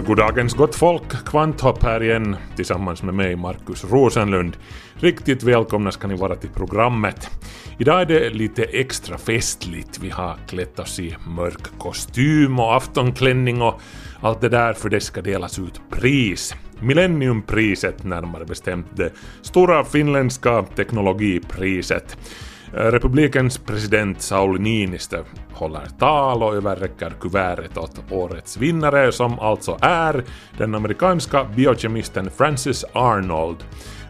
Goddagens gott folk, Kvanthopp här igen tillsammans med mig, Markus Rosenlund. Riktigt välkomna ska ni vara till programmet. Idag är det lite extra festligt. Vi har klätt oss i mörk kostym och aftonklänning och allt det där för det ska delas ut pris. Millenniumpriset närmare bestämt, det stora finländska teknologipriset. Republikens president Sauli Niinistö håller tal och överräcker kuvertet åt årets vinnare som alltså är den amerikanska biokemisten Francis Arnold.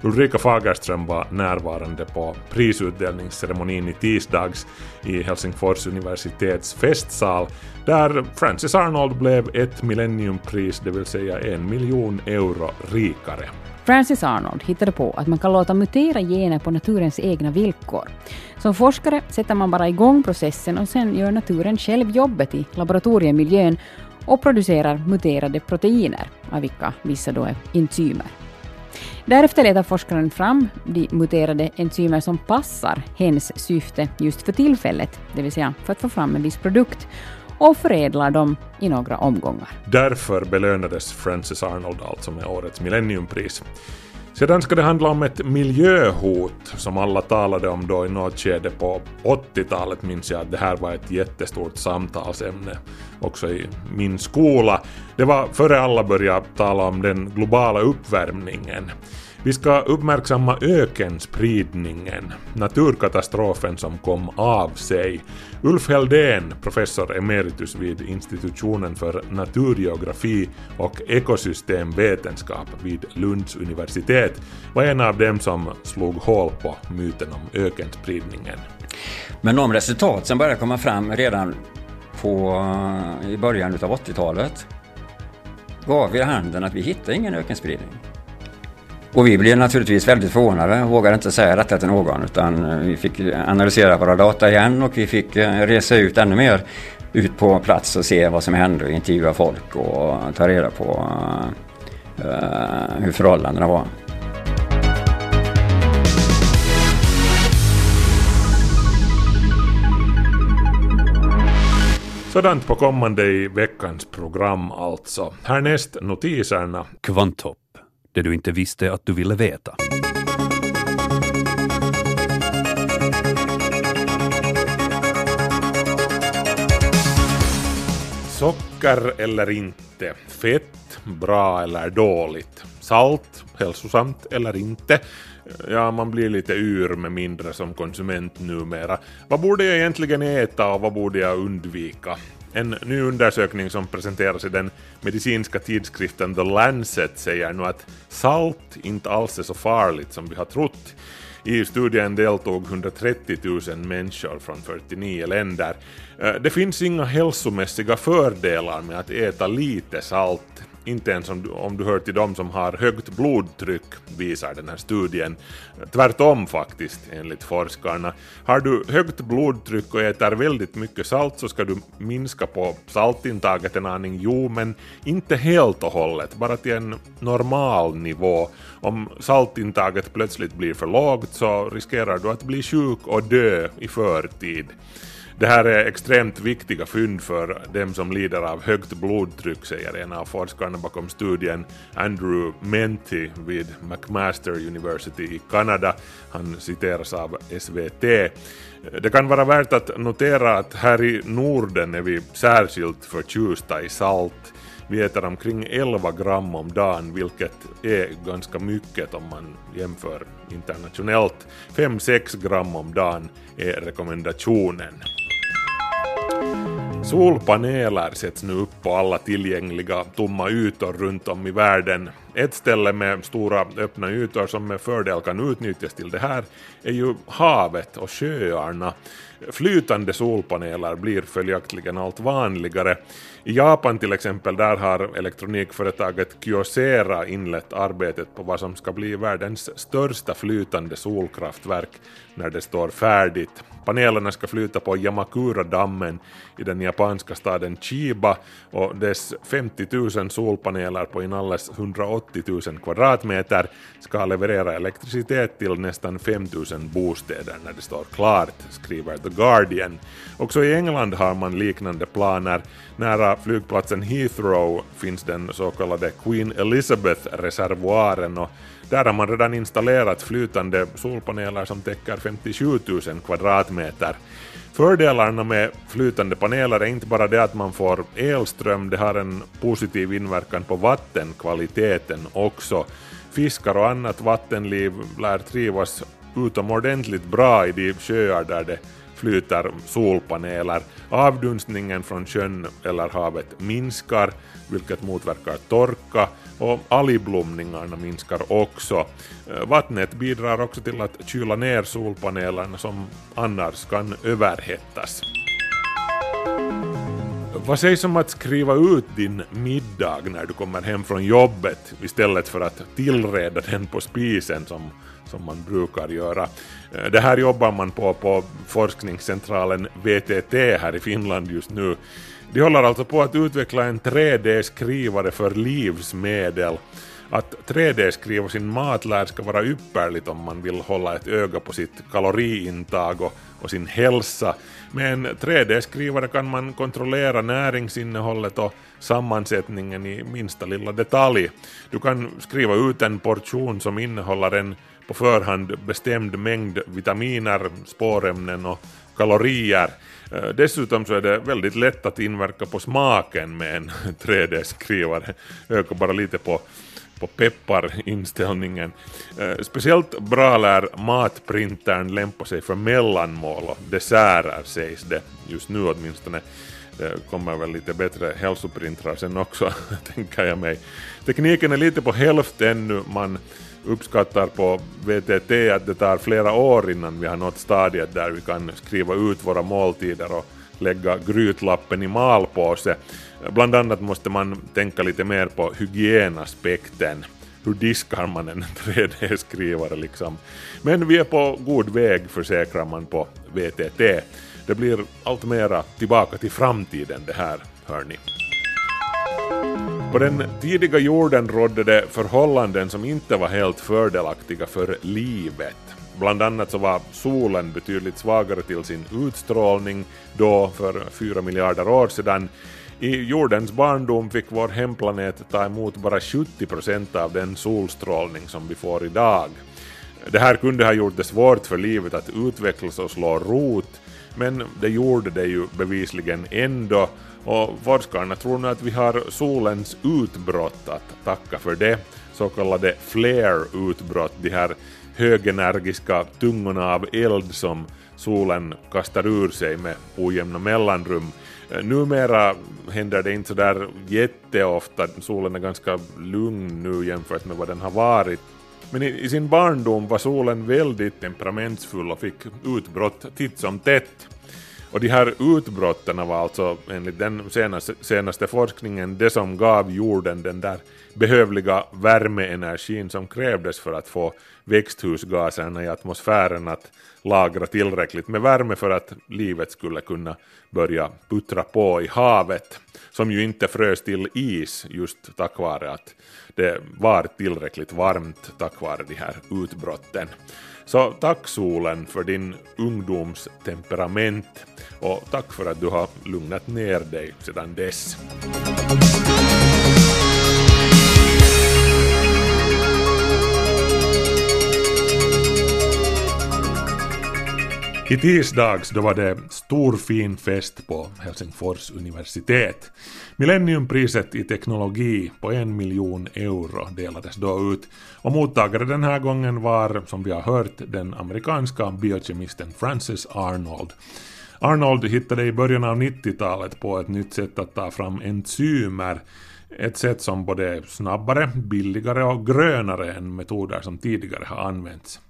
Ulrika Fagerström var närvarande på prisutdelningsceremonin i tisdags i Helsingfors universitets festsal där Francis Arnold blev ett millenniumpris, det vill säga en miljon euro rikare. Francis Arnold hittade på att man kan låta mutera gener på naturens egna villkor. Som forskare sätter man bara igång processen och sen gör naturen själv jobbet i laboratoriemiljön och producerar muterade proteiner, av vilka vissa då är enzymer. Därefter letar forskaren fram de muterade enzymer som passar hens syfte just för tillfället, det vill säga för att få fram en viss produkt och förädlar dem i några omgångar. Därför belönades Francis Arnold alltså med årets millenniumpris. Sedan ska det handla om ett miljöhot som alla talade om då i något skede på 80-talet minns jag att det här var ett jättestort samtalsämne också i min skola. Det var före alla började tala om den globala uppvärmningen. Vi ska uppmärksamma ökenspridningen, naturkatastrofen som kom av sig. Ulf Heldén, professor emeritus vid institutionen för naturgeografi och ekosystemvetenskap vid Lunds universitet, var en av dem som slog hål på myten om ökenspridningen. Men de resultat som började komma fram redan på, i början av 80-talet gav vid handen att vi hittade ingen ökenspridning. Och vi blev naturligtvis väldigt förvånade och vågade inte säga detta till någon utan vi fick analysera våra data igen och vi fick eh, resa ut ännu mer ut på plats och se vad som hände och intervjua folk och ta reda på uh, hur förhållandena var. Sådant på kommande i veckans program alltså. Härnäst notiserna. Kvanthopp, det du inte visste att du ville veta. Socker eller inte? Fett, bra eller dåligt? Salt, hälsosamt eller inte? Ja, man blir lite yr med mindre som konsument numera. Vad borde jag egentligen äta och vad borde jag undvika? En ny undersökning som presenteras i den medicinska tidskriften The Lancet säger nu att salt inte alls är så farligt som vi har trott. I studien deltog 130 000 människor från 49 länder. Eh, det finns inga hälsomässiga fördelar med att äta lite salt inte ens om du, om du hör till dem som har högt blodtryck, visar den här studien. Tvärtom faktiskt, enligt forskarna. Har du högt blodtryck och äter väldigt mycket salt så ska du minska på saltintaget en aning, jo, men inte helt och hållet, bara till en normal nivå. Om saltintaget plötsligt blir för lågt så riskerar du att bli sjuk och dö i förtid. Det här är extremt viktiga fynd för dem som lider av högt blodtryck, säger en av forskarna bakom studien, Andrew Menti vid McMaster University i Kanada. Han citeras av SVT. Det kan vara värt att notera att här i Norden är vi särskilt förtjusta i salt. Vi äter omkring 11 gram om dagen, vilket är ganska mycket om man jämför internationellt. 5-6 gram om dagen är rekommendationen. Solpaneler sätts nu upp på alla tillgängliga tomma ytor runt om i världen. Ett ställe med stora öppna ytor som med fördel kan utnyttjas till det här är ju havet och sjöarna. Flytande solpaneler blir följaktligen allt vanligare. I Japan till exempel, där har elektronikföretaget Kyocera inlett arbetet på vad som ska bli världens största flytande solkraftverk när det står färdigt. Panelerna ska flyta på Yamakura-dammen i den japanska staden Chiba och dess 50 000 solpaneler på inalles 180 80 000 kvadratmeter ska leverera elektricitet till nästan 5 000 bostäder när det står klart, skriver The Guardian. Också i England har man liknande planer. Nära flygplatsen Heathrow finns den så kallade Queen Elizabeth-reservoaren och där har man redan installerat flytande solpaneler som täcker 57 000 kvadratmeter. Fördelarna med flytande paneler är inte bara det att man får elström, det har en positiv inverkan på vattenkvaliteten också. Fiskar och annat vattenliv lär trivas utomordentligt bra i de sjöar där det flyter solpaneler. Avdunstningen från sjön eller havet minskar, vilket motverkar torka och algblomningarna minskar också. Eh, vattnet bidrar också till att kyla ner solpanelerna som annars kan överhettas. Vad sägs om att skriva ut din middag när du kommer hem från jobbet istället för att tillreda den på spisen som, som man brukar göra? Eh, det här jobbar man på på forskningscentralen VTT här i Finland just nu. De håller alltså på att utveckla en 3D-skrivare för livsmedel. Att 3D-skriva sin mat lär ska vara ypperligt om man vill hålla ett öga på sitt kaloriintag och, och sin hälsa. Med en 3D-skrivare kan man kontrollera näringsinnehållet och sammansättningen i minsta lilla detalj. Du kan skriva ut en portion som innehåller en på förhand bestämd mängd vitaminer, spårämnen och kalorier. Eh, dessutom så är det väldigt lätt att inverka på smaken med en 3D-skrivare. Öka bara lite på, på pepparinställningen. Eh, speciellt bra lär matprintern lämpa sig för mellanmål och desserter sägs det just nu åtminstone. Det kommer väl lite bättre hälsoprintrar sen också, tänker jag mig. Tekniken är lite på hälften ännu, man uppskattar på VTT att det tar flera år innan vi har nått stadiet där vi kan skriva ut våra måltider och lägga grytlappen i malpåse. Bland annat måste man tänka lite mer på hygienaspekten. Hur diskar man en 3D-skrivare liksom? Men vi är på god väg försäkrar man på VTT. Det blir allt mera tillbaka till framtiden det här, hörni. På den tidiga jorden rådde det förhållanden som inte var helt fördelaktiga för livet. Bland annat så var solen betydligt svagare till sin utstrålning då för fyra miljarder år sedan. I jordens barndom fick vår hemplanet ta emot bara 70 procent av den solstrålning som vi får idag. Det här kunde ha gjort det svårt för livet att utvecklas och slå rot, men det gjorde det ju bevisligen ändå och forskarna tror nu att vi har solens utbrott att tacka för det, så kallade flare-utbrott, de här högenergiska tungorna av eld som solen kastar ur sig med ojämna mellanrum. Eh, numera händer det inte så där jätteofta, solen är ganska lugn nu jämfört med vad den har varit. Men i, i sin barndom var solen väldigt temperamentsfull och fick utbrott titt som tätt. Och de här utbrotten var alltså enligt den senaste, senaste forskningen det som gav jorden den där behövliga värmeenergin som krävdes för att få växthusgaserna i atmosfären att lagra tillräckligt med värme för att livet skulle kunna börja puttra på i havet, som ju inte frös till is just tack vare att det var tillräckligt varmt tack vare de här utbrotten. Så tack solen för din ungdoms temperament och tack för att du har lugnat ner dig sedan dess. I tisdags då var det stor fin fest på Helsingfors universitet. Millenniumpriset i teknologi på en miljon euro delades då ut och mottagare den här gången var, som vi har hört, den amerikanska biokemisten Francis Arnold. Arnold hittade i början av 90-talet på ett nytt sätt att ta fram enzymer Ett sätt som både är snabbare, billigare och grönare än metoder som tidigare har använts.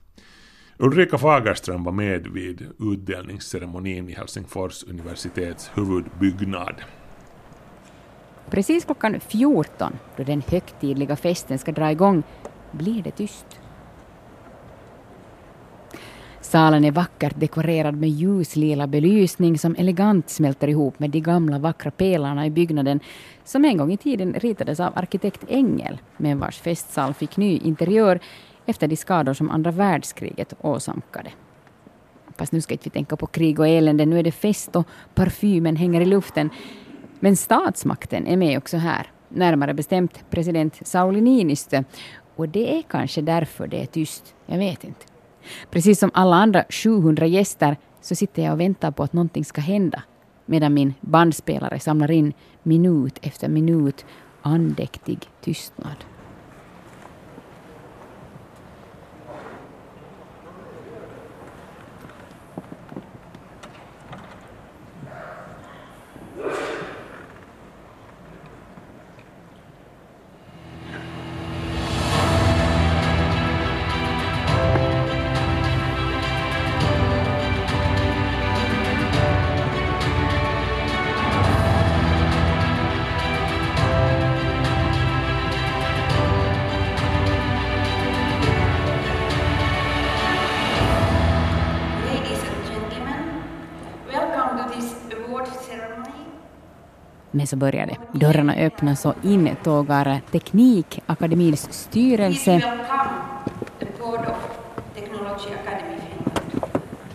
Ulrika Fagerström var med vid utdelningsceremonin i Helsingfors universitets huvudbyggnad. Precis klockan 14, då den högtidliga festen ska dra igång, blir det tyst. Salen är vackert dekorerad med ljuslila belysning som elegant smälter ihop med de gamla vackra pelarna i byggnaden som en gång i tiden ritades av arkitekt Engel, men vars festsal fick ny interiör efter de skador som andra världskriget åsamkade. Fast nu ska inte vi tänka på krig och elände, nu är det fest och parfymen hänger i luften. Men statsmakten är med också här, närmare bestämt president Sauli Niinistö. Och det är kanske därför det är tyst, jag vet inte. Precis som alla andra 700 gäster så sitter jag och väntar på att någonting ska hända medan min bandspelare samlar in minut efter minut andäktig tystnad. Men så börjar det. Dörrarna öppnas och in tågar Teknikakademins styrelse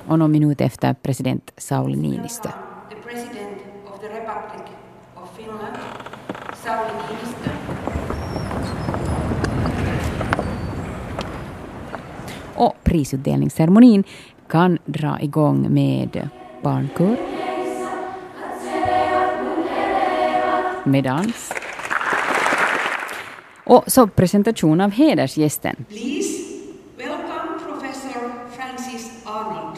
och någon minut efter president Sauli Niinistö. Sauli Niinistö. Och prisutdelningsceremonin kan dra igång med barnkör, med dans och så presentation av hedersgästen. Please welcome Professor Francis Arnold.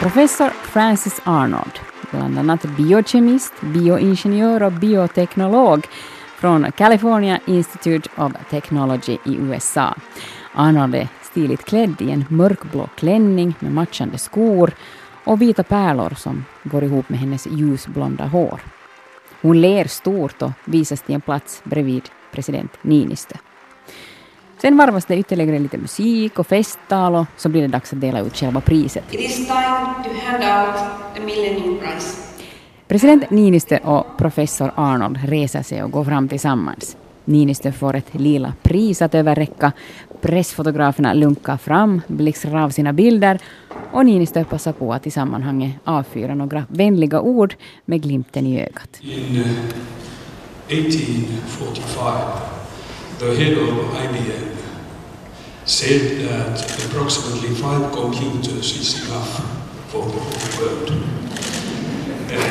Professor Francis Arnold, bland annat biokemist, bioingenjör och bioteknolog från California Institute of Technology i USA. Arnold är stiligt klädd i en mörkblå klänning med matchande skor och vita pärlor som går ihop med hennes ljusblonda hår. Hon ler stort och visas till en plats bredvid president Niinistö. Sen varvas det ytterligare lite musik och festtal och så blir det dags att dela ut själva priset. It is time to hand out the Millennium Prize. President Niinistö och professor Arnold reser sig och går fram tillsammans. Niinistö får ett lila pris att överräcka. Pressfotograferna lunkar fram, blixtrar av sina bilder och Niinistö passar på att i sammanhanget avfyra några vänliga ord med glimten i ögat. In 1845, the head of IBM said that approximately five computers is enough for the world. Uh,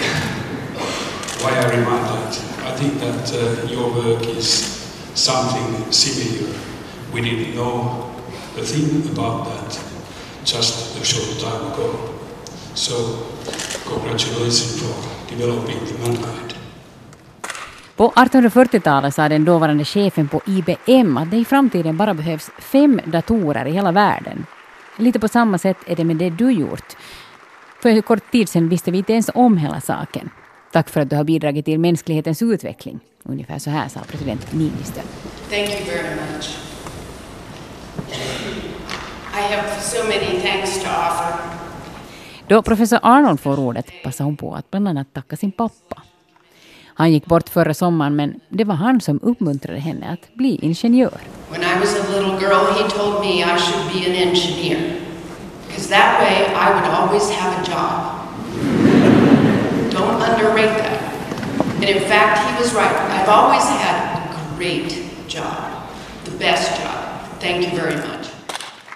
why I remind that? Eh, I think that uh, your work is something similar. We didn't know a thing about that just a short time ago. So, congratulations for developing the mankind. På 1840-talet sa den dåvarande chefen på IBM att det i framtiden bara behövs fem datorer i hela världen. Lite på samma sätt är det med det du gjort. För en kort tid sedan visste vi inte ens om hela saken. Tack för att du har bidragit till mänsklighetens utveckling. Ungefär så här sa president Niinistö. Thank you very much. I have so many thanks to offer. Då professor Arnold får ordet passar hon på att bland annat tacka sin pappa. Han gick bort förra sommaren men det var han som uppmuntrade henne att bli ingenjör. When I was a little girl, he told me I should be an engineer. Because that way I would always have a job. Don't underrate that. And in fact, he was right. I've always had a great job. The best job. Thank you very much.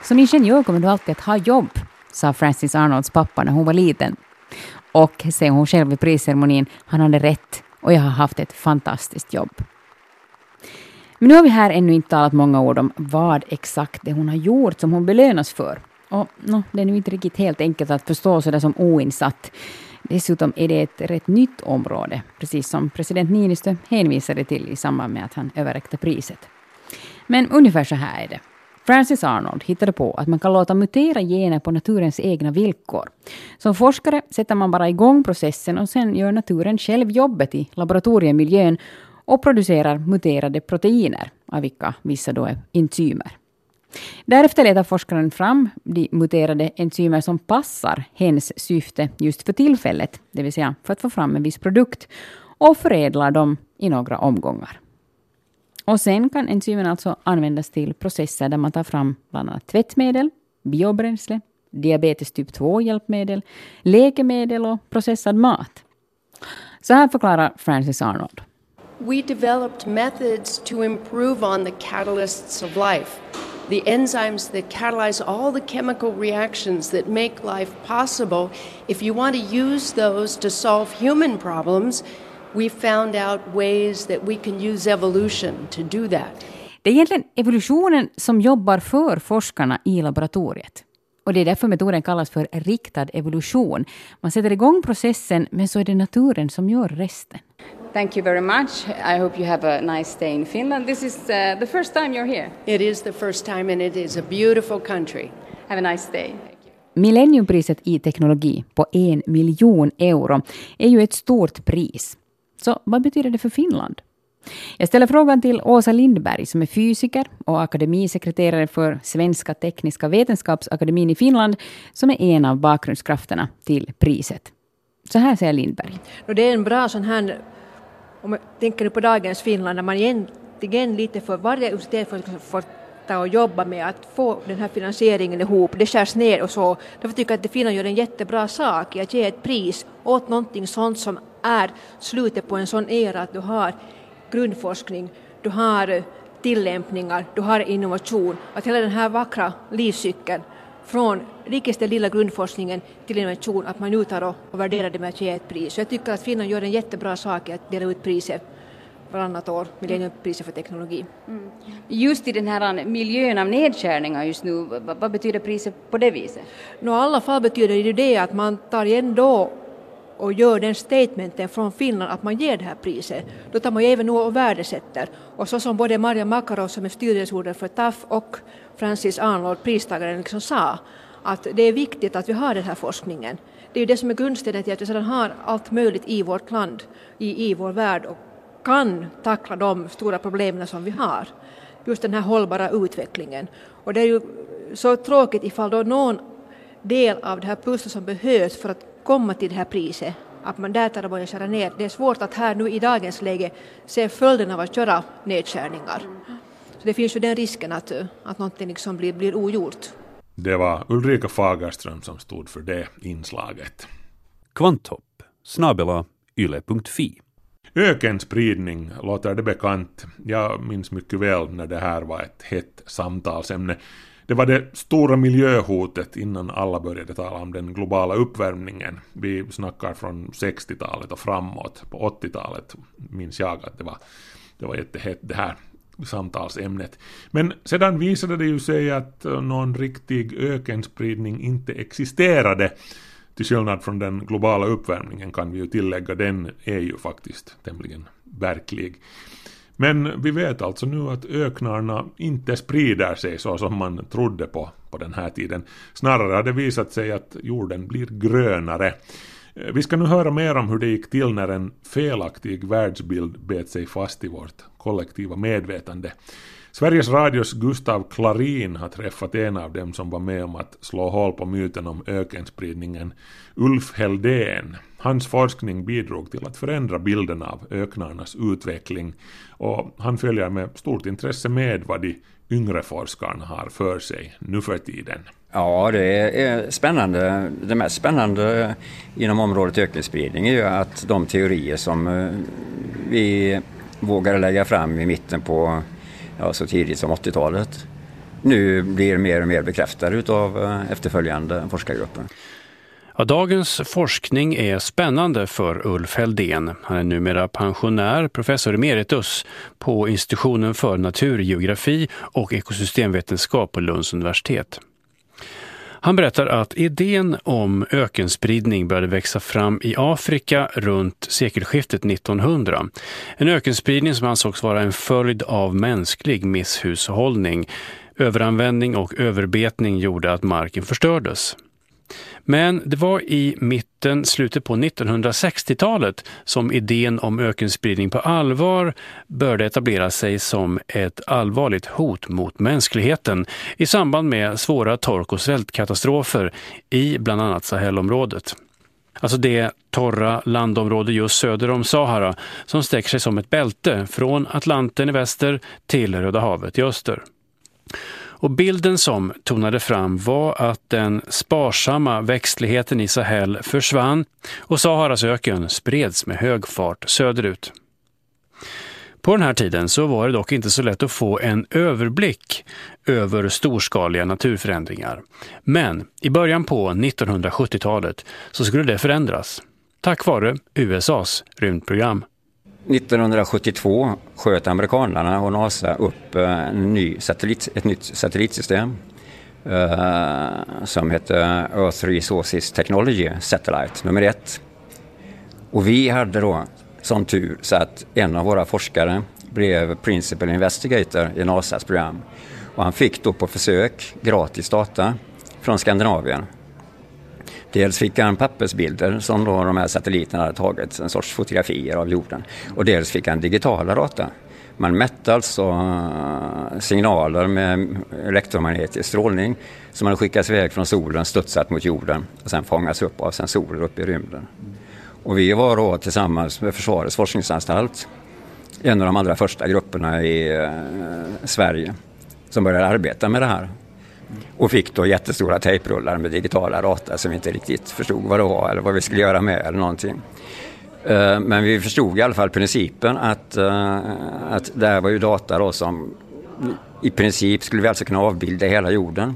Som ingenjör kommer du alltid att ha jobb, sa Francis Arnolds pappa när hon var liten. Och, säger hon själv i prisceremonin, han hade rätt och jag har haft ett fantastiskt jobb. Men nu har vi här ännu inte talat många ord om vad exakt det hon har gjort som hon belönas för. Och no, det är nu inte riktigt helt enkelt att förstå sådär som oinsatt. Dessutom är det ett rätt nytt område, precis som president Niinistö hänvisade till i samband med att han överräckte priset. Men ungefär så här är det. Francis Arnold hittade på att man kan låta mutera gener på naturens egna villkor. Som forskare sätter man bara igång processen och sen gör naturen själv jobbet i laboratoriemiljön och producerar muterade proteiner, av vilka vissa då är enzymer. Därefter letar forskaren fram de muterade enzymer som passar hens syfte just för tillfället, det vill säga för att få fram en viss produkt, och förädlar dem i några omgångar. Och sen kan enzymen alltså användas till processer där man tar fram bland annat tvättmedel, biobränsle, diabetes typ 2-hjälpmedel, läkemedel och processad mat. Så här förklarar Francis Arnold. We developed methods to improve on the catalysts of life, the enzymes that catalyze all the chemical reactions that make life possible. If you want to use those to solve human problems, we found out ways that we can use evolution to do that. Det är egentligen evolutionen som jobbar för forskarna i laboratoriet. Och det är därför metoden kallas för riktad evolution. Man sätter igång processen, men så är det naturen som gör resten. Thank you very much. I hope you have a nice stay in Finland. This is uh, the first time you're here. It is the first time and it is a beautiful country. Have a nice day. Millenniumpriset i teknologi på en miljon euro är ju ett stort pris. Så vad betyder det för Finland? Jag ställer frågan till Åsa Lindberg som är fysiker och akademisekreterare för Svenska Tekniska Vetenskapsakademin i Finland, som är en av bakgrundskrafterna till priset. Så här säger Lindberg. Det är en bra sån här, om jag tänker på dagens Finland, när man egentligen lite för varje universitet får, får ta och jobba med att få den här finansieringen ihop, det skärs ner och så. Därför tycker jag att Finland gör en jättebra sak i att ge ett pris åt någonting sånt som är slutet på en sån era att du har grundforskning, du har tillämpningar, du har innovation, att hela den här vackra livscykeln från riktigt lilla grundforskningen till innovation, att man nu tar och, och värderar det med att ge ett pris. Så jag tycker att Finland gör en jättebra sak i att dela ut priset varannat år, millenniumpriset för teknologi. Mm. Just i den här miljön av nedskärningar just nu, vad, betyder priset på det viset? No, I alla fall betyder det det att man tar igen då och gör den statementen från Finland att man ger det här priset, då tar man ju även och värdesätter. Och så som både Maria Makarov som är styrelseordförande för TAF och Francis Arnold, pristagaren, liksom sa, att det är viktigt att vi har den här forskningen. Det är ju det som är grundstenen till att vi sedan har allt möjligt i vårt land, i, i vår värld och kan tackla de stora problemen som vi har. Just den här hållbara utvecklingen. Och det är ju så tråkigt ifall då någon del av det här pusslet som behövs för att komma till det här priset, att man där tar och börjar skära ner. Det är svårt att här nu i dagens läge se följden av att göra nedskärningar. Så det finns ju den risken att, att någonting liksom blir, blir ogjort. Det var Ulrika Fagerström som stod för det inslaget. Kvanthopp snabela yle.fi Ökenspridning, låter det bekant? Jag minns mycket väl när det här var ett hett samtalsämne. Det var det stora miljöhotet innan alla började tala om den globala uppvärmningen. Vi snackar från 60-talet och framåt. På 80-talet minns jag att det var, det var jättehett det här samtalsämnet. Men sedan visade det ju sig att eh, någon riktig ökenspridning inte existerade. Till skillnad från den globala uppvärmningen kan vi ju tillägga, den är ju faktiskt tämligen verklig. Men vi vet alltså nu att öknarna inte sprider sig så som man trodde på på den här tiden. Snarare har det visat sig att jorden blir grönare. Eh, vi ska nu höra mer om hur det gick till när en felaktig världsbild bet sig fast i vårt kollektiva medvetande. Sveriges Radios Gustav Klarin har träffat en av dem som var med om att slå hål på myten om ökenspridningen, Ulf Heldén. Hans forskning bidrog till att förändra bilden av öknarnas utveckling och han följer med stort intresse med vad de yngre forskarna har för sig nu för tiden. Ja, det är spännande. Det mest spännande inom området ökenspridning är ju att de teorier som eh, vi vågade lägga fram i mitten på ja, så tidigt som 80-talet nu blir mer och mer bekräftade av eh, efterföljande forskargrupper. Ja, dagens forskning är spännande för Ulf Heldén. Han är numera pensionär, professor emeritus på institutionen för naturgeografi och ekosystemvetenskap på Lunds universitet. Han berättar att idén om ökenspridning började växa fram i Afrika runt sekelskiftet 1900. En ökenspridning som ansågs vara en följd av mänsklig misshushållning. Överanvändning och överbetning gjorde att marken förstördes. Men det var i mitten, slutet på 1960-talet som idén om ökenspridning på allvar började etablera sig som ett allvarligt hot mot mänskligheten i samband med svåra tork och svältkatastrofer i bland annat Sahelområdet. Alltså det torra landområde just söder om Sahara som sträcker sig som ett bälte från Atlanten i väster till Röda havet i öster. Och bilden som tonade fram var att den sparsamma växtligheten i Sahel försvann och Saharas öken spreds med hög fart söderut. På den här tiden så var det dock inte så lätt att få en överblick över storskaliga naturförändringar. Men i början på 1970-talet så skulle det förändras tack vare USAs rymdprogram. 1972 sköt amerikanerna och NASA upp eh, en ny satellit, ett nytt satellitsystem uh, som hette Earth Resources Technology Satellite nummer ett. Och vi hade då sån tur så att en av våra forskare blev Principal Investigator i NASAs program. Och han fick då på försök gratis data från Skandinavien Dels fick han pappersbilder som då de här satelliterna hade tagit, en sorts fotografier av jorden. Och dels fick han digitala data. Man mätte alltså eh, signaler med elektromagnetisk strålning som hade skickats iväg från solen, studsat mot jorden och sen fångats upp av sensorer uppe i rymden. Och vi var då tillsammans med Försvarets forskningsanstalt en av de allra första grupperna i eh, Sverige som började arbeta med det här. Och fick då jättestora tejprullar med digitala data som vi inte riktigt förstod vad det var eller vad vi skulle göra med eller någonting. Eh, men vi förstod i alla fall principen att, eh, att det här var ju data då som i princip skulle vi alltså kunna avbilda hela jorden.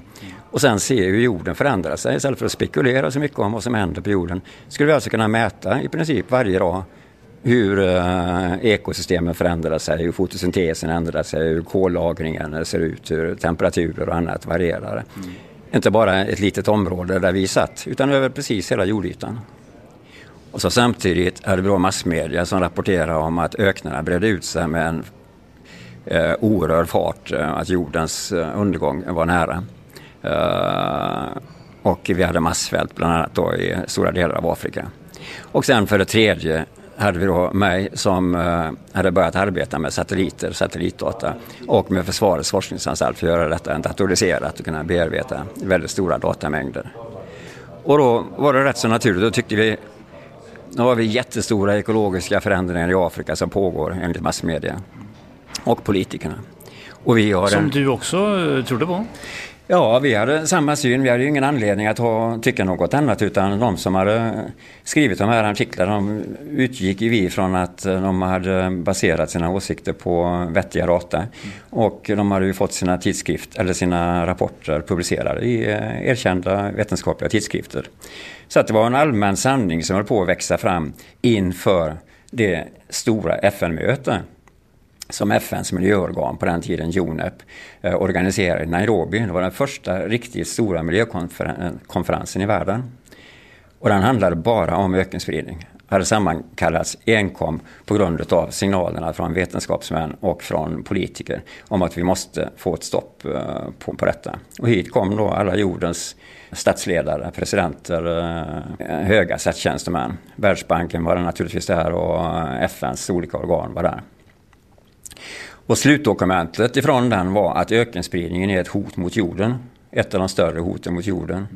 Och sen se hur jorden förändrar sig istället för att spekulera så mycket om vad som händer på jorden. Skulle vi alltså kunna mäta i princip varje dag hur eh, ekosystemen förändrar sig, hur fotosyntesen ändrar sig, hur kollagringen ser ut, hur temperaturer och annat varierar. Mm. Inte bara ett litet område där vi satt, utan över precis hela jordytan. Och så samtidigt hade vi då massmedia som rapporterade om att öknarna bredde ut sig med en eh, oerhörd fart, eh, att jordens eh, undergång var nära. Eh, och vi hade massvält bland annat då i stora delar av Afrika. Och sen för det tredje hade vi då mig som uh, hade börjat arbeta med satelliter, satellitdata och med Försvarets forskningsanstalt för att göra detta datoriserat och kunna bearbeta väldigt stora datamängder. Och då var det rätt så naturligt, då tyckte vi nu har vi jättestora ekologiska förändringar i Afrika som pågår enligt massmedia och politikerna. Och vi har som en... du också eh, trodde på? Ja, vi hade samma syn. Vi hade ju ingen anledning att ha, tycka något annat utan de som hade skrivit de här artiklarna de utgick ju vi från att de hade baserat sina åsikter på vettiga data. Mm. Och de hade ju fått sina tidskrift, eller sina rapporter publicerade i eh, erkända vetenskapliga tidskrifter. Så att det var en allmän sanning som höll på att växa fram inför det stora FN-möte som FNs miljöorgan på den tiden, UNEP, eh, organiserade i Nairobi. Det var den första riktigt stora miljökonferensen i världen. Och den handlade bara om ökenspridning. hade sammankallats enkom på grund av signalerna från vetenskapsmän och från politiker om att vi måste få ett stopp eh, på, på detta. Och hit kom då alla jordens statsledare, presidenter, eh, höga statstjänstemän. Världsbanken var naturligtvis där och FNs olika organ var där. Och slutdokumentet ifrån den var att ökenspridningen är ett hot mot jorden. Ett av de större hoten mot jorden.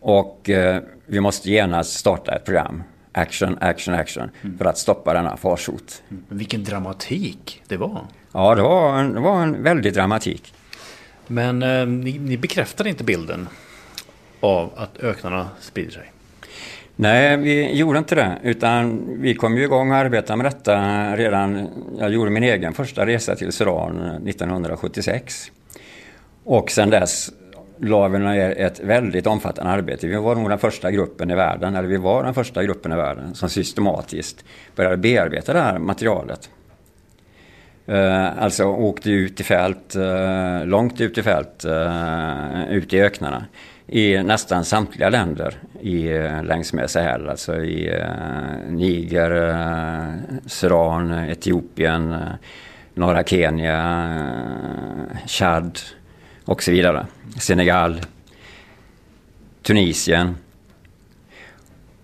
Och eh, vi måste genast starta ett program. Action, action, action. Mm. För att stoppa denna farsot. Mm. Vilken dramatik det var. Ja, det var en, det var en väldig dramatik. Men eh, ni, ni bekräftade inte bilden av att öknarna sprider sig? Nej, vi gjorde inte det. Utan vi kom ju igång och arbetade med detta redan... Jag gjorde min egen första resa till Sudan 1976. Och sen dess la vi ner ett väldigt omfattande arbete. Vi var nog den första gruppen i världen, eller vi var den första gruppen i världen som systematiskt började bearbeta det här materialet. Eh, alltså åkte ut i fält, eh, långt ut i fält, eh, ut i öknarna i nästan samtliga länder i, eh, längs med Sahel. Alltså i eh, Niger, eh, Sudan, Etiopien, norra Kenya, Chad och så vidare. Senegal, Tunisien.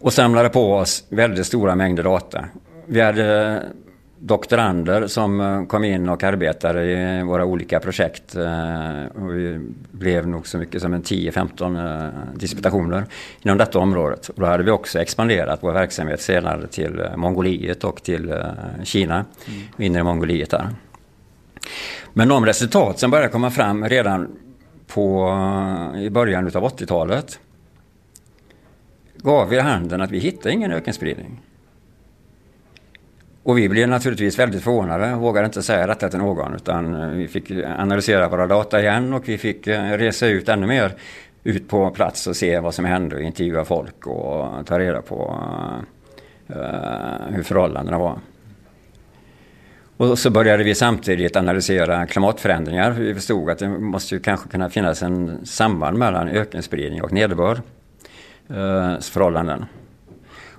Och samlade på oss väldigt stora mängder data. Vi hade doktorander som eh, kom in och arbetade i våra olika projekt. eh, Och vi blev nog så mycket som en 10-15 eh, disputationer inom detta området. Och då hade vi också expanderat vår verksamhet senare till Mongoliet och till Kina, inre Mongoliet där. Men de resultat som började komma fram redan på, i början av 80-talet gav vid handen att vi hittade ingen ökenspridning. Och vi blev naturligtvis väldigt förvånade och vågade inte säga detta till någon utan eh, vi fick analysera våra data igen och vi fick eh, resa ut ännu mer ut på plats och se vad som hände och intervjua folk och eh, ta reda på hur förhållandena var. Och så började vi samtidigt analysera klimatförändringar. Vi förstod att det måste ju kanske kunna finnas en samband mellan ökenspridning och nederbördsförhållanden. eh, förhållanden.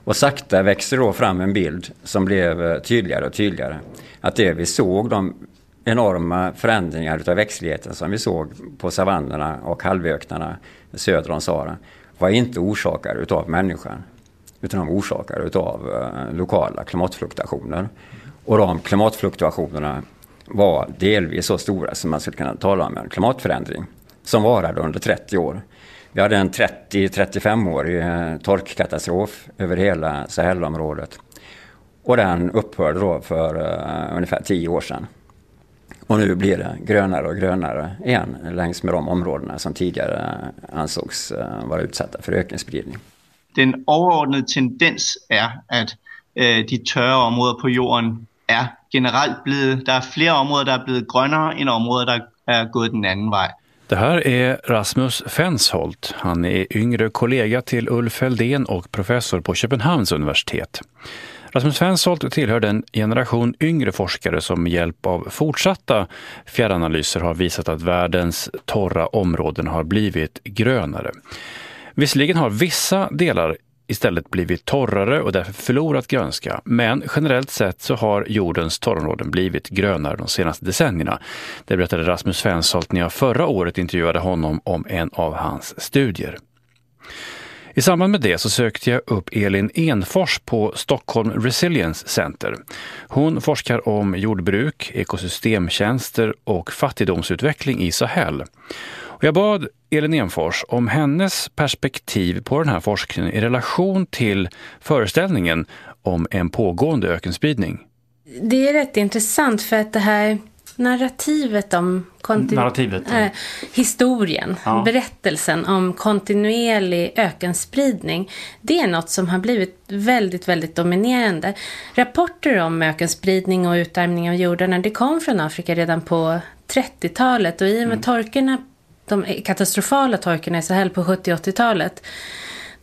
Och sakta växte då fram en bild som blev eh, tydligare och tydligare. Att det vi såg, de enorma förändringar utav växtligheten som vi såg på savannerna och halvöknarna söder om Sahara var inte orsakade utav människan. Utan de orsakade utav eh, lokala klimatfluktuationer. Och de klimatfluktuationerna var delvis så stora som man skulle kunna tala om en klimatförändring. Som varade under 30 år. Vi hade en 30-35-årig eh, torkkatastrof över hela Sahelområdet. Och den upphörde då för uh, ungefär 10 år sedan. Och nu blir det grönare och grönare igen längs med de områdena som tidigare eh, ansågs uh, vara utsatta för ökenspridning. Den överordnade tendens är att uh, de torra områdena på jorden är generellt blivit, det är fler områden som er blivit grönare än områden som er gått den andra vägen. Det här är Rasmus Fensholt. Han är yngre kollega till Ulf Fäldén och professor på Köpenhamns universitet. Rasmus Fensholt tillhör den generation yngre forskare som med hjälp av fortsatta fjärranalyser har visat att världens torra områden har blivit grönare. Visserligen har vissa delar istället blivit torrare och därför förlorat grönska. Men generellt sett så har jordens torrområden blivit grönare de senaste decennierna. Det berättade Rasmus Svensholt när jag förra året intervjuade honom om en av hans studier. I samband med det så sökte jag upp Elin Enfors på Stockholm Resilience Center. Hon forskar om jordbruk, ekosystemtjänster och fattigdomsutveckling i Sahel. Och jag bad Elin Enfors om hennes perspektiv på den här forskningen i relation till föreställningen om en pågående ökenspridning. Det är rätt intressant för att det här narrativet om Narrativet, ja. eh, historien, Ja. berättelsen om kontinuerlig ökenspridning, det är något som har blivit väldigt, väldigt dominerande. Rapporter om ökenspridning och utarmning av jordarna, det kom från Afrika redan på 30-talet och i och med torkorna, de katastrofala torkorna i Sahel på 70 80-talet,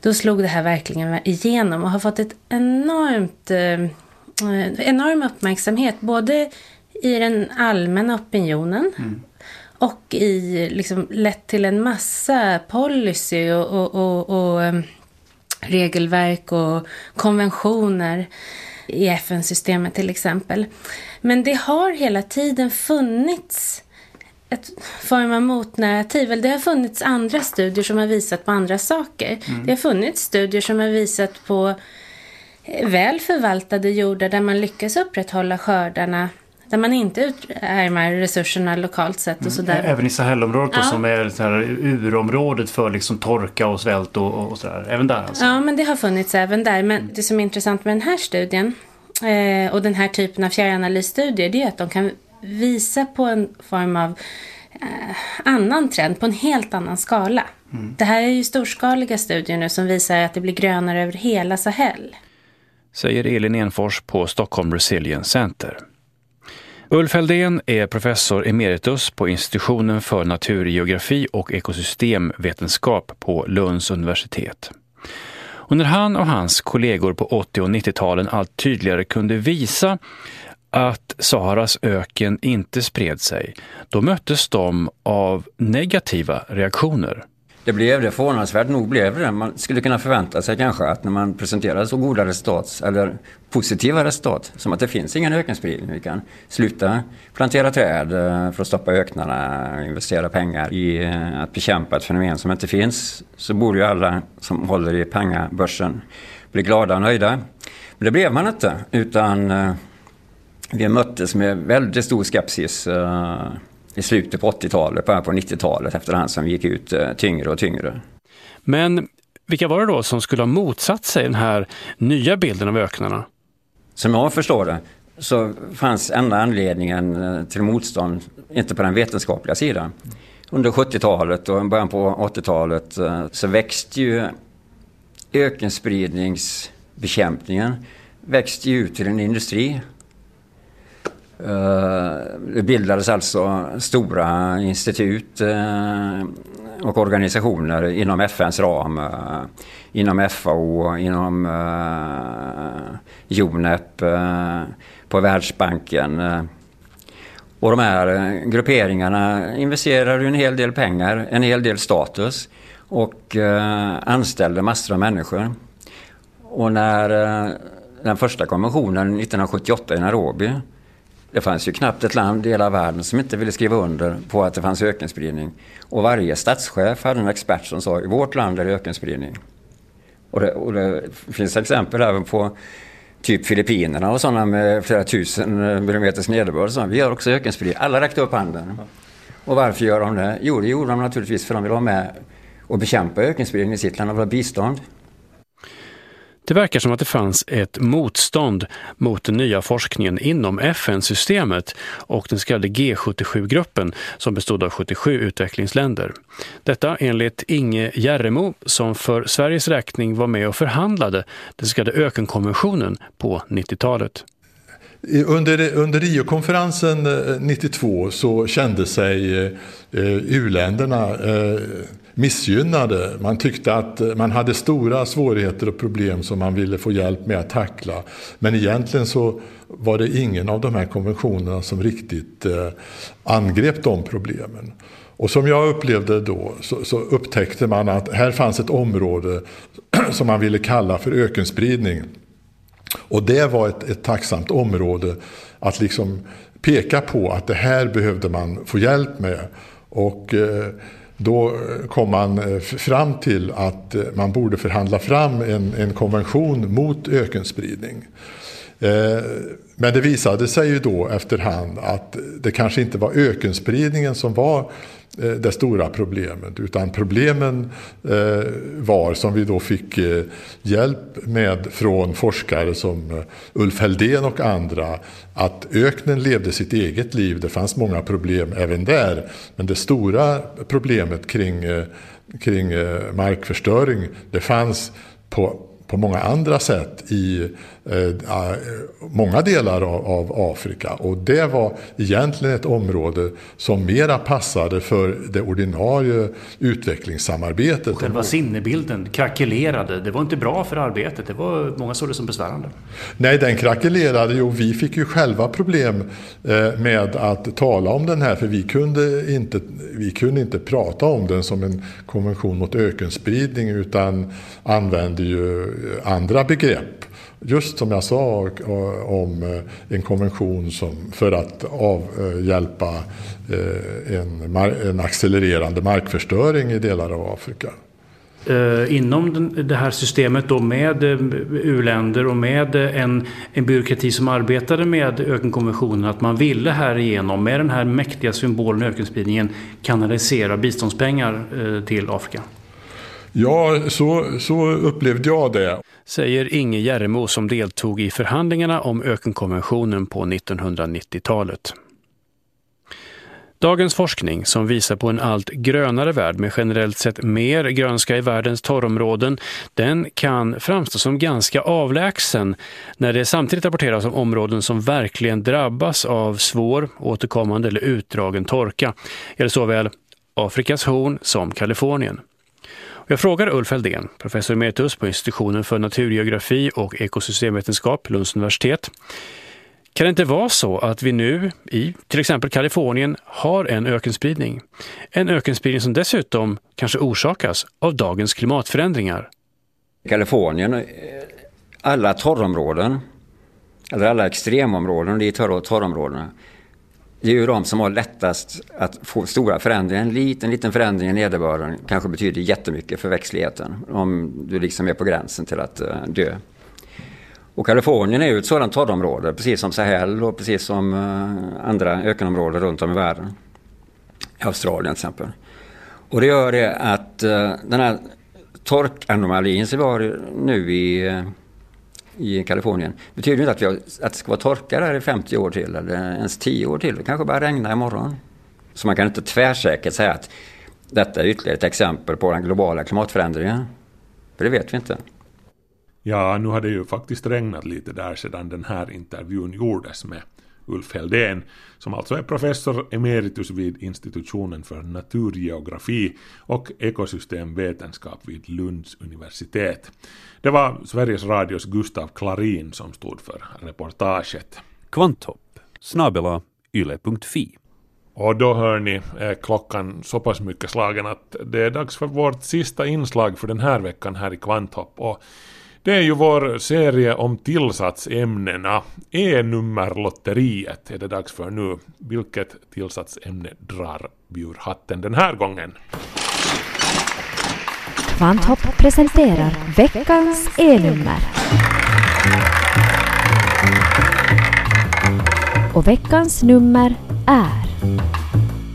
då slog det här verkligen igenom och har fått ett enormt, eh, enorm uppmärksamhet både i den allmänna opinionen och i liksom lett till en massa policy och, och, och, och em, regelverk och konventioner i FN-systemet till exempel. Men det har hela tiden funnits ett form av motnarrativ. Det har funnits andra studier som har visat på andra saker. Mm. Det har funnits studier som har visat på eh, väl förvaltade jordar där man lyckas upprätthålla skördarna. Där man inte utarmar resurserna lokalt sett och sådär. Även i Sahelområdet Ja. som är så här urområdet för liksom torka och svält och, och sådär. Även där alltså. Ja, men det har funnits även där. Men det som är intressant med den här studien eh, och den här typen av fjärranalysstudier det är att de kan visa på en form av eh, annan trend på en helt annan skala. Mm. Det här är ju storskaliga studier nu som visar att det blir grönare över hela Sahel. säger Elin Enfors på Stockholm Resilience Center. Ulf Fäldén är professor emeritus på institutionen för naturgeografi och ekosystemvetenskap på Lunds universitet. Och när han och hans kollegor på 80 och 90-talen allt tydligare kunde visa att Saharas öken inte spred sig, då möttes de av negativa reaktioner. det blev det, förvånansvärt nog blev det. Man skulle kunna förvänta sig kanske att när man presenterar så goda resultat, eller positiva resultat, som att det finns ingen ökenspridning. Vi kan sluta plantera träd eh, för att stoppa öknarna, investera pengar i eh, att bekämpa ett fenomen som inte finns. Så borde ju alla som håller i pengabörsen bli glada och nöjda. Men det blev man inte, utan eh, vi möttes med väldigt stor skepsis i slutet på 80-talet, början på 90-talet efterhand som vi gick ut eh, tyngre och tyngre. Men vilka var det då som skulle ha motsatt sig den här nya bilden av öknarna? Som jag förstår det så fanns enda anledningen eh, till motstånd inte på den vetenskapliga sidan. Under 70-talet och början på 80-talet eh, så växte ju ökenspridningsbekämpningen växte ju ut till en industri Eh, Eh, det bildades alltså stora institut eh, och organisationer inom FNs ram, eh, inom FAO, inom UNEP, på Världsbanken. Och de här grupperingarna investerade en hel del pengar, en hel del status och anställde massor av människor. Och när den första konventionen 1978 i Nairobi det fanns ju knappt ett land i hela världen som inte ville skriva under på att det fanns ökenspridning. Och varje statschef hade en expert som sa i vårt land är det ökenspridning. Och det, och det finns exempel även på typ Filippinerna och sådana med flera tusen eh, millimeters nederbörd. Så vi har också ökenspridning. Alla räckte upp handen. Och varför gör de det? Jo, det gjorde de naturligtvis för de vill ha med och bekämpa ökenspridning i sitt land och vill ha bistånd. Det verkar som att det fanns ett motstånd mot den nya forskningen inom FN-systemet och den så kallade G77-gruppen som bestod av 77 utvecklingsländer. Detta enligt Inge Järremo som för Sveriges räkning var med och förhandlade den så kallade ökenkonventionen på 90-talet. Under, under Rio-konferensen eh, 92 så kände sig eh, eh u-länderna eh, missgynnade. Man tyckte att eh, man hade stora svårigheter och problem som man ville få hjälp med att tackla. Men egentligen så var det ingen av de här konventionerna som riktigt eh, angrep de problemen. Och som jag upplevde då så, så, upptäckte man att här fanns ett område som man ville kalla för ökenspridning. Och det var ett, ett tacksamt område att liksom peka på att det här behövde man få hjälp med. Och eh, då kom man eh, fram till att eh, man borde förhandla fram en, en konvention mot ökenspridning. Eh, men det visade sig ju då efterhand att det kanske inte var ökenspridningen som var Eh, det stora problemet. Utan problemen eh, var, som vi då fick eh, hjälp med från forskare som Ulf Heldén och andra, att öknen levde sitt eget liv. Det fanns många problem även där. Men det stora problemet kring, kring markförstöring, det fanns på på många andra sätt i eh, många delar av, av, Afrika. Och det var egentligen ett område som mera passade för det ordinarie utvecklingssamarbetet. Och själva sinnebilden krackelerade. Det var inte bra för arbetet. Det var många såg det som besvärande. Nej, den krackelerade ju. Vi fick ju själva problem eh, med att tala om den här. För vi kunde, inte, vi kunde inte prata om den som en konvention mot ökenspridning utan använde ju andra begrepp. Just som jag sa om eh, en konvention som för att avhjälpa eh, eh, en, en accelererande markförstöring i delar av Afrika. Inom det här systemet då med u-länder och med en, en byråkrati som arbetade med ökenkonventionen att man ville härigenom med den här mäktiga symbolen ökenspridningen kanalisera biståndspengar till Afrika. Ja, så, så upplevde jag det. Säger Inge Järremo som deltog i förhandlingarna om ökenkonventionen på 1990-talet. Dagens forskning som visar på en allt grönare värld med generellt sett mer grönska i världens torrområden, den kan framstå som ganska avlägsen när det samtidigt rapporteras om områden som verkligen drabbas av svår, återkommande eller utdragen torka. Gäller såväl Afrikas horn som Kalifornien. Jag frågar Ulf Heldén, professor emeritus på institutionen för naturgeografi och ekosystemvetenskap, Lunds universitet. Kan det inte vara så att vi nu i till exempel Kalifornien har en ökenspridning? En ökenspridning som dessutom kanske orsakas av dagens klimatförändringar. Kalifornien, eh, alla torrområden, eller alla extremområden, dit hör torrområdena, det är ju de som har lättast att få stora förändringar. En liten, liten förändring i nederbörden kanske betyder jättemycket för växtligheten. Om du liksom är på gränsen till att uh, dö. Och Kalifornien är ju ett sådant torrområde, precis som Sahel och precis som uh, andra ökenområden runt om i världen. I Australien till exempel. Och det gör det att uh, den här torkanomalin som vi har nu i i Kalifornien betyder inte att, vi har, att det ska vara torka där i 50 år till eller ens 10 år till. Det kanske bara regnar imorgon. Så man kan inte tvärsäkert säga att detta är ytterligare ett exempel på den globala klimatförändringen. För det vet vi inte. Ja, nu har det ju faktiskt regnat lite där sedan den här intervjun gjordes med Ulf Heldén, som alltså är professor emeritus vid institutionen för naturgeografi och ekosystemvetenskap vid Lunds universitet. Det var Sveriges Radios Gustav Klarin som stod för reportaget. Kvanthopp, snabela yle.fi. Och då hör ni är klockan så pass mycket slagen att det är dags för vårt sista inslag för den här veckan här i Kvanthopp. Och det är ju vår serie om tillsatsämnena. E-nummerlotteriet är det dags för nu. Vilket tillsatsämne drar vi ur hatten den här gången? Kvanthopp presenterar veckans E-nummer. Och veckans nummer är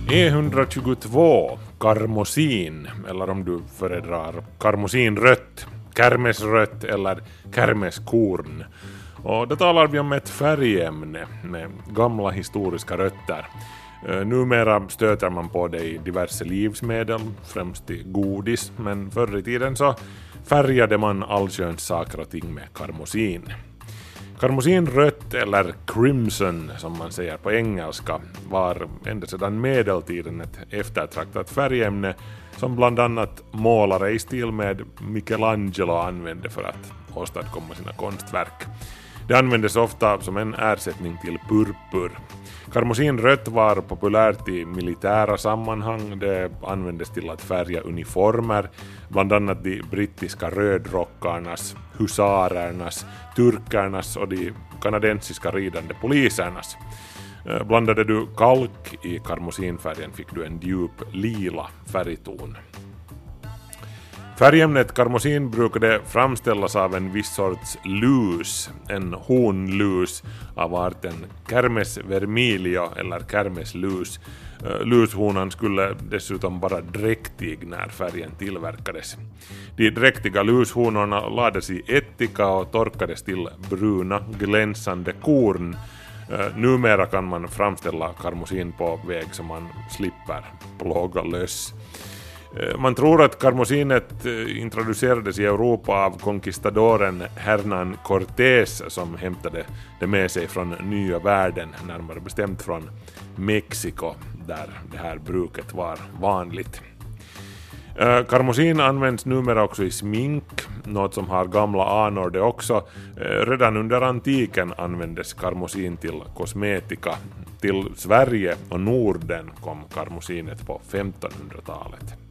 E122 karmosin, eller om du föredrar karmosinrött kermesrött eller kermeskorn. Och då talar vi om ett färgämne med gamla historiska rötter. Eh, numera stöter man på det i diverse livsmedel, främst i godis, men förr i tiden så färgade man allsköns saker och ting med karmosin. Karmosinrött, eller crimson som man säger på engelska, var ända sedan medeltiden ett eftertraktat färgämne som bland annat målare i stil med Michelangelo använde för att åstadkomma sina konstverk. Det användes ofta som en ersättning till purpur. Karmosinrött var populärt i militära sammanhang. Det användes till att färga uniformer, bland annat de brittiska rödrockarnas, husarernas, turkernas och de kanadensiska ridande polisernas. Eh, blandade du kalk i karmosinfärgen fick du en djup lila färgton. Färgämnet karmosin brukade framställas av en viss sorts lus, en honlus av arten Kermes vermilio eller Kermes lus. Eh, Lushonan skulle dessutom vara dräktig när färgen tillverkades. De dräktiga lushonorna lades i ättika och torkades till bruna glänsande korn eh, numera kan man framställa karmosin på väg så man slipper plåga löss. Eh, man tror att karmosinet eh, introducerades i Europa av konquistadoren Hernan Cortés som hämtade det med sig från nya världen, närmare bestämt från Mexiko där det här bruket var vanligt. Eh, karmosin används numera också i smink, något som har gamla anor det också. Redan under antiken användes karmosin till kosmetika. Till Sverige och Norden kom karmosinet på 1500-talet.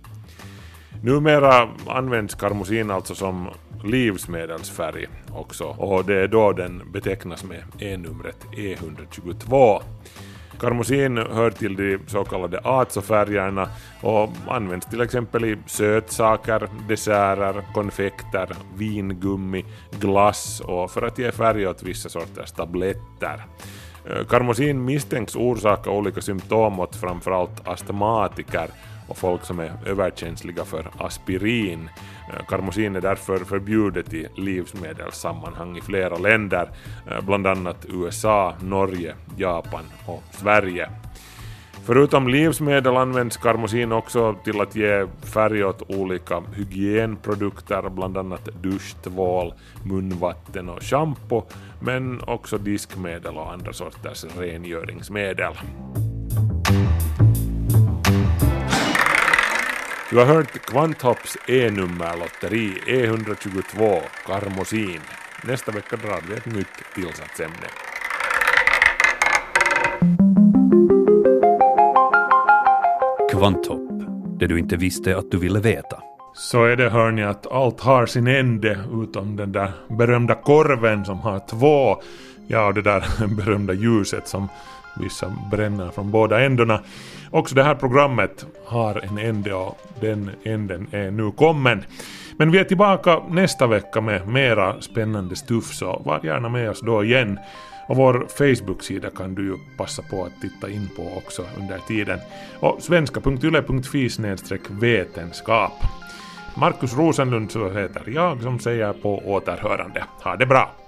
Numera används karmosin alltså som livsmedelsfärg också och det är då den betecknas med E-numret E122. Karmosin hör till de så kallade azofärgerna och används till exempel i sötsaker, desserter, konfekter, vingummi, glass och för att ge färg åt vissa sorters tabletter. Eh, karmosin misstänks orsaka olika symptom åt framförallt astmatiker och folk som är överkänsliga för aspirin. Eh, karmosin är därför förbjudet i livsmedelssammanhang i flera länder, eh, bland annat USA, Norge, Japan och Sverige. Förutom livsmedel används karmosin också till att ge färg åt olika hygienprodukter, bland annat duschtvål, munvatten och shampoo, men också diskmedel och andra sorters rengöringsmedel. Du har hört Kvanthopps E-nummerlotteri E122 Karmosin. Nästa vecka drar vi ett nytt tillsatsämne. Kvanthopp, det du inte visste att du ville veta. Så är det hörni att allt har sin ände utom den där berömda korven som har två, ja och det där berömda ljuset som vissa bränner från båda ändarna. Också det här programmet har en ände och den änden är nu kommen. Men vi är tillbaka nästa vecka med mera spännande stuff så var gärna med oss då igen. Och vår Facebook-sida kan du ju passa på att titta in på också under tiden. Och svenska.yle.fi vetenskap. Markus Rosenlund så heter jag som säger på återhörande. Ha det bra!